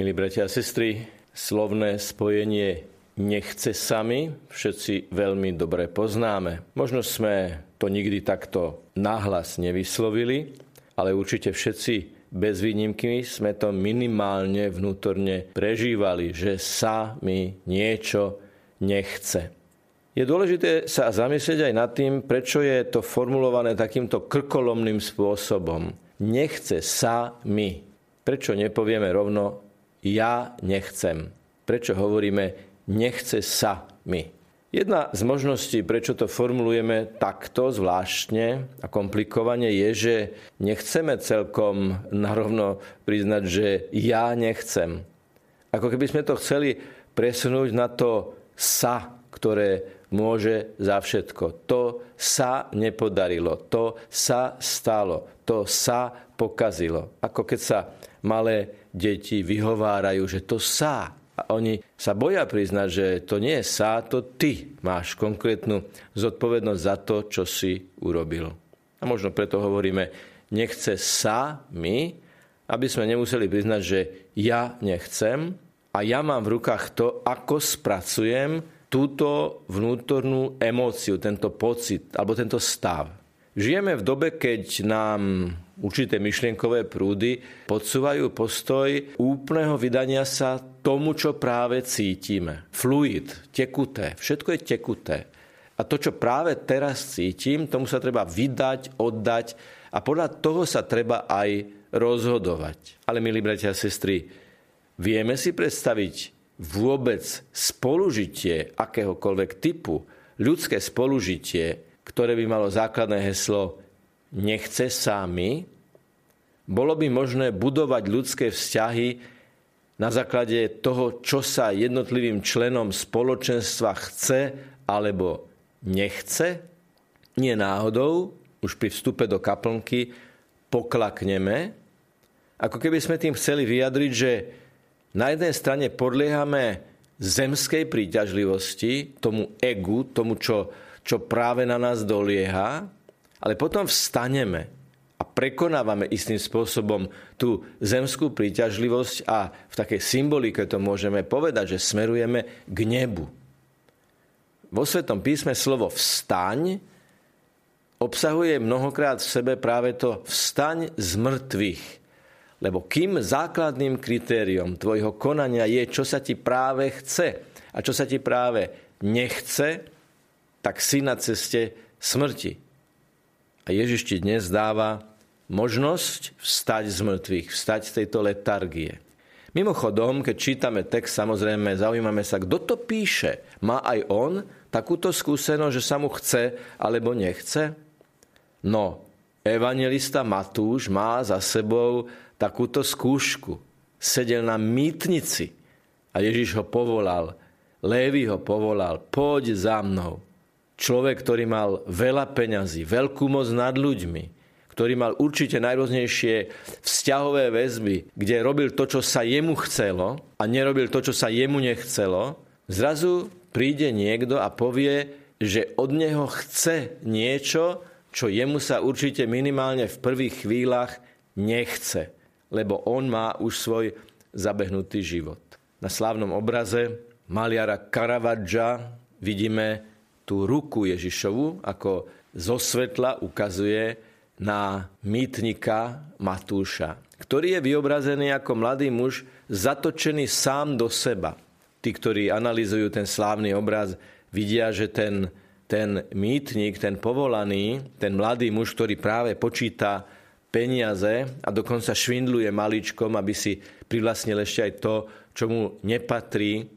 Milí bratia a sestry, slovné spojenie nechce sami všetci veľmi dobre poznáme. Možno sme to nikdy takto nahlas nevyslovili, ale určite všetci bez výnimky sme to minimálne vnútorne prežívali, že sa mi niečo nechce. Je dôležité sa zamyslieť aj nad tým, prečo je to formulované takýmto krkolomným spôsobom. Nechce sa mi. Prečo nepovieme rovno ja nechcem. Prečo hovoríme nechce sa mi? Jedna z možností, prečo to formulujeme takto zvláštne a komplikovane, je, že nechceme celkom narovno priznať, že ja nechcem. Ako keby sme to chceli presunúť na to sa, ktoré môže za všetko. To sa nepodarilo, to sa stalo, to sa pokazilo. Ako keď sa malé deti vyhovárajú, že to sa. A oni sa boja priznať, že to nie je sa, to ty máš konkrétnu zodpovednosť za to, čo si urobil. A možno preto hovoríme, nechce sa my, aby sme nemuseli priznať, že ja nechcem a ja mám v rukách to, ako spracujem túto vnútornú emóciu, tento pocit alebo tento stav. Žijeme v dobe, keď nám určité myšlienkové prúdy podsúvajú postoj úplného vydania sa tomu, čo práve cítime. Fluid, tekuté, všetko je tekuté. A to, čo práve teraz cítim, tomu sa treba vydať, oddať a podľa toho sa treba aj rozhodovať. Ale, milí bratia a sestry, vieme si predstaviť vôbec spolužitie akéhokoľvek typu, ľudské spolužitie, ktoré by malo základné heslo nechce sami, bolo by možné budovať ľudské vzťahy na základe toho, čo sa jednotlivým členom spoločenstva chce alebo nechce? Nie náhodou, už pri vstupe do kaplnky poklakneme, ako keby sme tým chceli vyjadriť, že na jednej strane podliehame zemskej príťažlivosti, tomu egu, tomu, čo čo práve na nás dolieha, ale potom vstaneme a prekonávame istým spôsobom tú zemskú príťažlivosť a v takej symbolike to môžeme povedať, že smerujeme k nebu. Vo Svetom písme slovo vstaň obsahuje mnohokrát v sebe práve to vstaň z mŕtvych. Lebo kým základným kritériom tvojho konania je, čo sa ti práve chce a čo sa ti práve nechce, tak si na ceste smrti. A Ježiš ti dnes dáva možnosť vstať z mŕtvych, vstať z tejto letargie. Mimochodom, keď čítame text, samozrejme, zaujímame sa, kto to píše. Má aj on takúto skúsenosť, že sa mu chce alebo nechce? No, evangelista Matúš má za sebou takúto skúšku. Sedel na mýtnici a Ježiš ho povolal. Lévy ho povolal, poď za mnou človek, ktorý mal veľa peňazí, veľkú moc nad ľuďmi, ktorý mal určite najrôznejšie vzťahové väzby, kde robil to, čo sa jemu chcelo a nerobil to, čo sa jemu nechcelo, zrazu príde niekto a povie, že od neho chce niečo, čo jemu sa určite minimálne v prvých chvíľach nechce, lebo on má už svoj zabehnutý život. Na slávnom obraze maliara Caravaggia vidíme tú ruku Ježišovu, ako zo svetla ukazuje na mýtnika Matúša, ktorý je vyobrazený ako mladý muž zatočený sám do seba. Tí, ktorí analizujú ten slávny obraz, vidia, že ten, ten mýtnik, ten povolaný, ten mladý muž, ktorý práve počíta peniaze a dokonca švindluje maličkom, aby si privlastnil ešte aj to, čo mu nepatrí.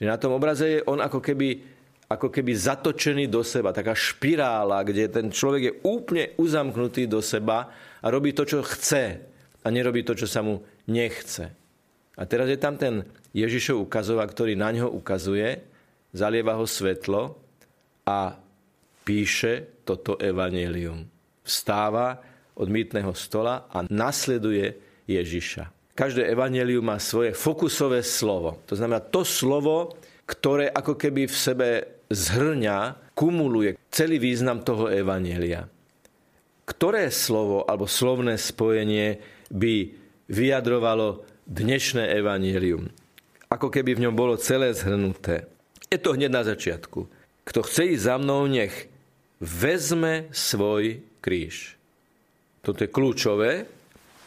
Že na tom obraze je on ako keby ako keby zatočený do seba, taká špirála, kde ten človek je úplne uzamknutý do seba a robí to, čo chce a nerobí to, čo sa mu nechce. A teraz je tam ten Ježišov ukazovák, ktorý na ňo ukazuje, zalieva ho svetlo a píše toto evanelium. Vstáva od mýtneho stola a nasleduje Ježiša. Každé evanelium má svoje fokusové slovo. To znamená to slovo, ktoré ako keby v sebe zhrňa, kumuluje celý význam toho evanielia. Ktoré slovo alebo slovné spojenie by vyjadrovalo dnešné evanílium. Ako keby v ňom bolo celé zhrnuté. Je to hneď na začiatku. Kto chce ísť za mnou, nech vezme svoj kríž. Toto je kľúčové.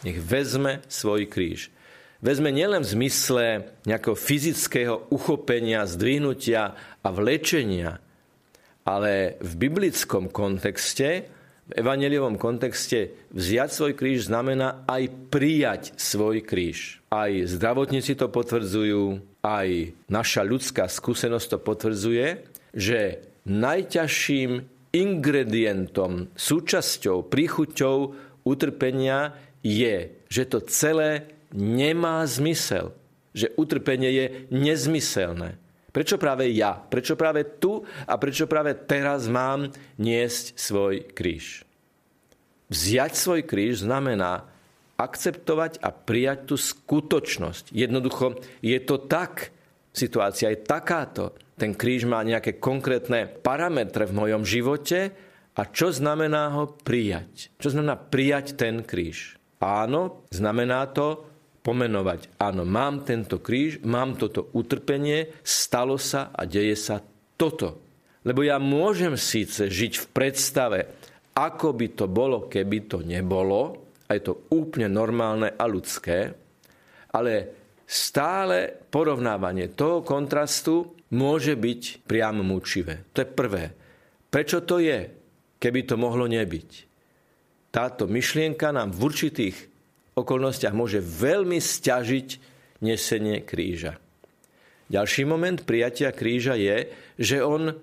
Nech vezme svoj kríž. Vezme nielen v zmysle nejakého fyzického uchopenia, zdvihnutia a vlečenia, ale v biblickom kontexte v evangeliovom kontexte vziať svoj kríž znamená aj prijať svoj kríž. Aj zdravotníci to potvrdzujú, aj naša ľudská skúsenosť to potvrdzuje, že najťažším ingredientom, súčasťou, príchuťou utrpenia je, že to celé nemá zmysel. Že utrpenie je nezmyselné. Prečo práve ja? Prečo práve tu a prečo práve teraz mám niesť svoj kríž? Vziať svoj kríž znamená akceptovať a prijať tú skutočnosť. Jednoducho je to tak, situácia je takáto. Ten kríž má nejaké konkrétne parametre v mojom živote a čo znamená ho prijať? Čo znamená prijať ten kríž? Áno, znamená to pomenovať. Áno, mám tento kríž, mám toto utrpenie, stalo sa a deje sa toto. Lebo ja môžem síce žiť v predstave, ako by to bolo, keby to nebolo, a je to úplne normálne a ľudské, ale stále porovnávanie toho kontrastu môže byť priam mučivé. To je prvé. Prečo to je, keby to mohlo nebyť? Táto myšlienka nám v určitých okolnostiach môže veľmi stiažiť nesenie kríža. Ďalší moment prijatia kríža je, že on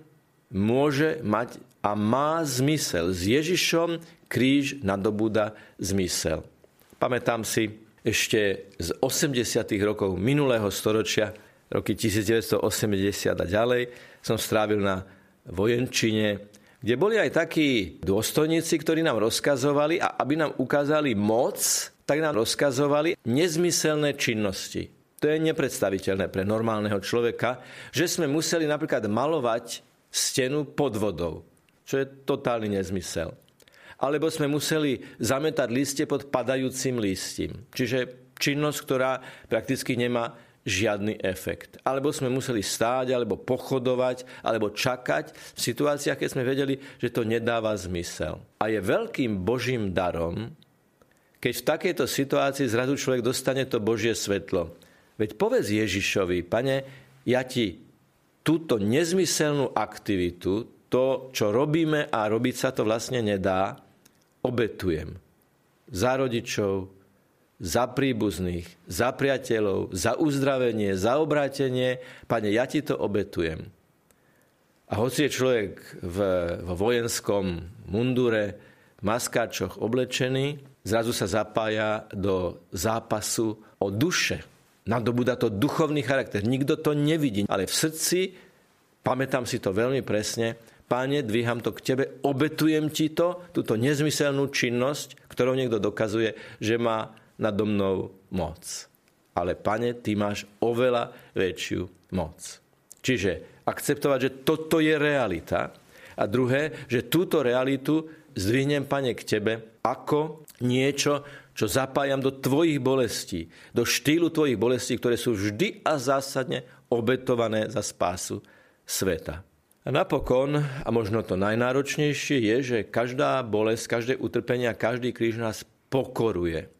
môže mať a má zmysel. S Ježišom kríž nadobúda zmysel. Pamätám si ešte z 80. rokov minulého storočia, roky 1980 a ďalej, som strávil na vojenčine, kde boli aj takí dôstojníci, ktorí nám rozkazovali a aby nám ukázali moc, tak nám rozkazovali nezmyselné činnosti. To je nepredstaviteľné pre normálneho človeka, že sme museli napríklad malovať stenu pod vodou, čo je totálny nezmysel. Alebo sme museli zametať listie pod padajúcim listím. Čiže činnosť, ktorá prakticky nemá žiadny efekt. Alebo sme museli stáť, alebo pochodovať, alebo čakať v situáciách, keď sme vedeli, že to nedáva zmysel. A je veľkým božím darom, keď v takejto situácii zrazu človek dostane to Božie svetlo. Veď povedz Ježišovi, pane, ja ti túto nezmyselnú aktivitu, to, čo robíme a robiť sa to vlastne nedá, obetujem. Za rodičov, za príbuzných, za priateľov, za uzdravenie, za obrátenie. Pane, ja ti to obetujem. A hoci je človek v, v vojenskom mundure, maskáčoch oblečený, zrazu sa zapája do zápasu o duše. Nadobúda to duchovný charakter. Nikto to nevidí, ale v srdci, pamätám si to veľmi presne, Páne, dvíham to k Tebe, obetujem Ti to, túto nezmyselnú činnosť, ktorou niekto dokazuje, že má nado mnou moc. Ale Pane, Ty máš oveľa väčšiu moc. Čiže akceptovať, že toto je realita a druhé, že túto realitu zdvihnem, Pane, k Tebe ako niečo, čo zapájam do tvojich bolestí, do štýlu tvojich bolestí, ktoré sú vždy a zásadne obetované za spásu sveta. A napokon, a možno to najnáročnejšie, je, že každá bolesť, každé utrpenie a každý kríž nás pokoruje.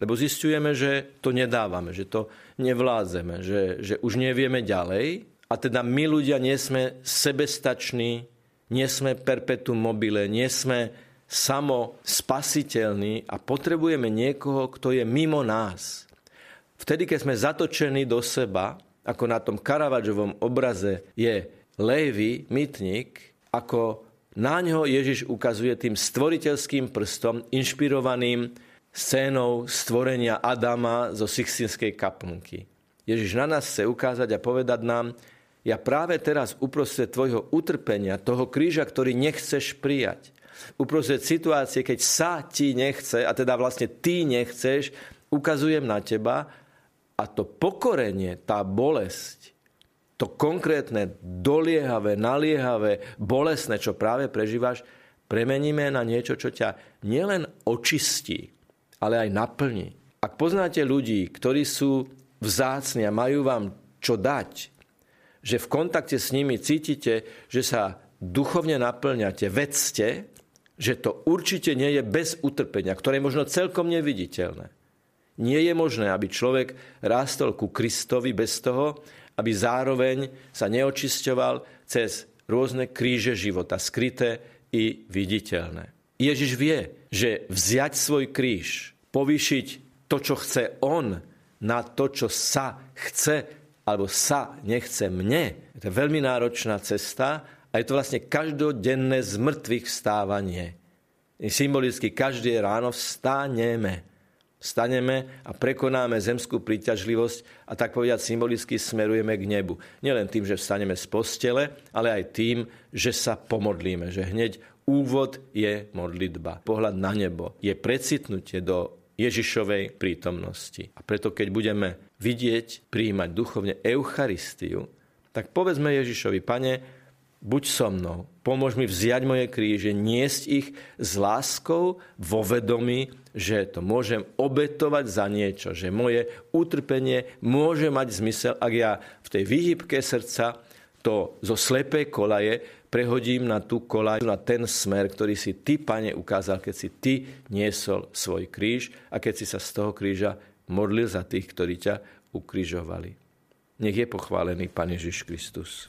Lebo zistujeme, že to nedávame, že to nevládzeme, že, že už nevieme ďalej. A teda my ľudia nie sme sebestační, nie sme perpetuum mobile, nie sme samo spasiteľný a potrebujeme niekoho, kto je mimo nás. Vtedy, keď sme zatočení do seba, ako na tom Karavadžovom obraze je Lévy, mytník, ako na ňo Ježiš ukazuje tým stvoriteľským prstom, inšpirovaným scénou stvorenia Adama zo Sixtinskej kaplnky. Ježiš na nás chce ukázať a povedať nám, ja práve teraz uprostred tvojho utrpenia, toho kríža, ktorý nechceš prijať, uprostred situácie, keď sa ti nechce, a teda vlastne ty nechceš, ukazujem na teba a to pokorenie, tá bolesť, to konkrétne, doliehavé, naliehavé, bolesné, čo práve prežívaš, premeníme na niečo, čo ťa nielen očistí, ale aj naplní. Ak poznáte ľudí, ktorí sú vzácni a majú vám čo dať, že v kontakte s nimi cítite, že sa duchovne naplňate, vedzte, že to určite nie je bez utrpenia, ktoré je možno celkom neviditeľné. Nie je možné, aby človek rástol ku Kristovi bez toho, aby zároveň sa neočisťoval cez rôzne kríže života, skryté i viditeľné. Ježiš vie, že vziať svoj kríž, povýšiť to, čo chce on, na to, čo sa chce alebo sa nechce mne, to je veľmi náročná cesta a je to vlastne každodenné z mŕtvych vstávanie. Symbolicky každé ráno vstaneme. Vstaneme a prekonáme zemskú príťažlivosť a tak povedať symbolicky smerujeme k nebu. Nielen tým, že vstaneme z postele, ale aj tým, že sa pomodlíme. Že hneď úvod je modlitba. Pohľad na nebo je precitnutie do Ježišovej prítomnosti. A preto, keď budeme vidieť, prijímať duchovne Eucharistiu, tak povedzme Ježišovi, pane, buď so mnou, pomôž mi vziať moje kríže, niesť ich s láskou vo vedomí, že to môžem obetovať za niečo, že moje utrpenie môže mať zmysel, ak ja v tej výhybke srdca to zo slepej kolaje prehodím na tú kolaj, na ten smer, ktorý si ty, pane, ukázal, keď si ty niesol svoj kríž a keď si sa z toho kríža modlil za tých, ktorí ťa ukrižovali. Nech je pochválený Pán Ježiš Kristus.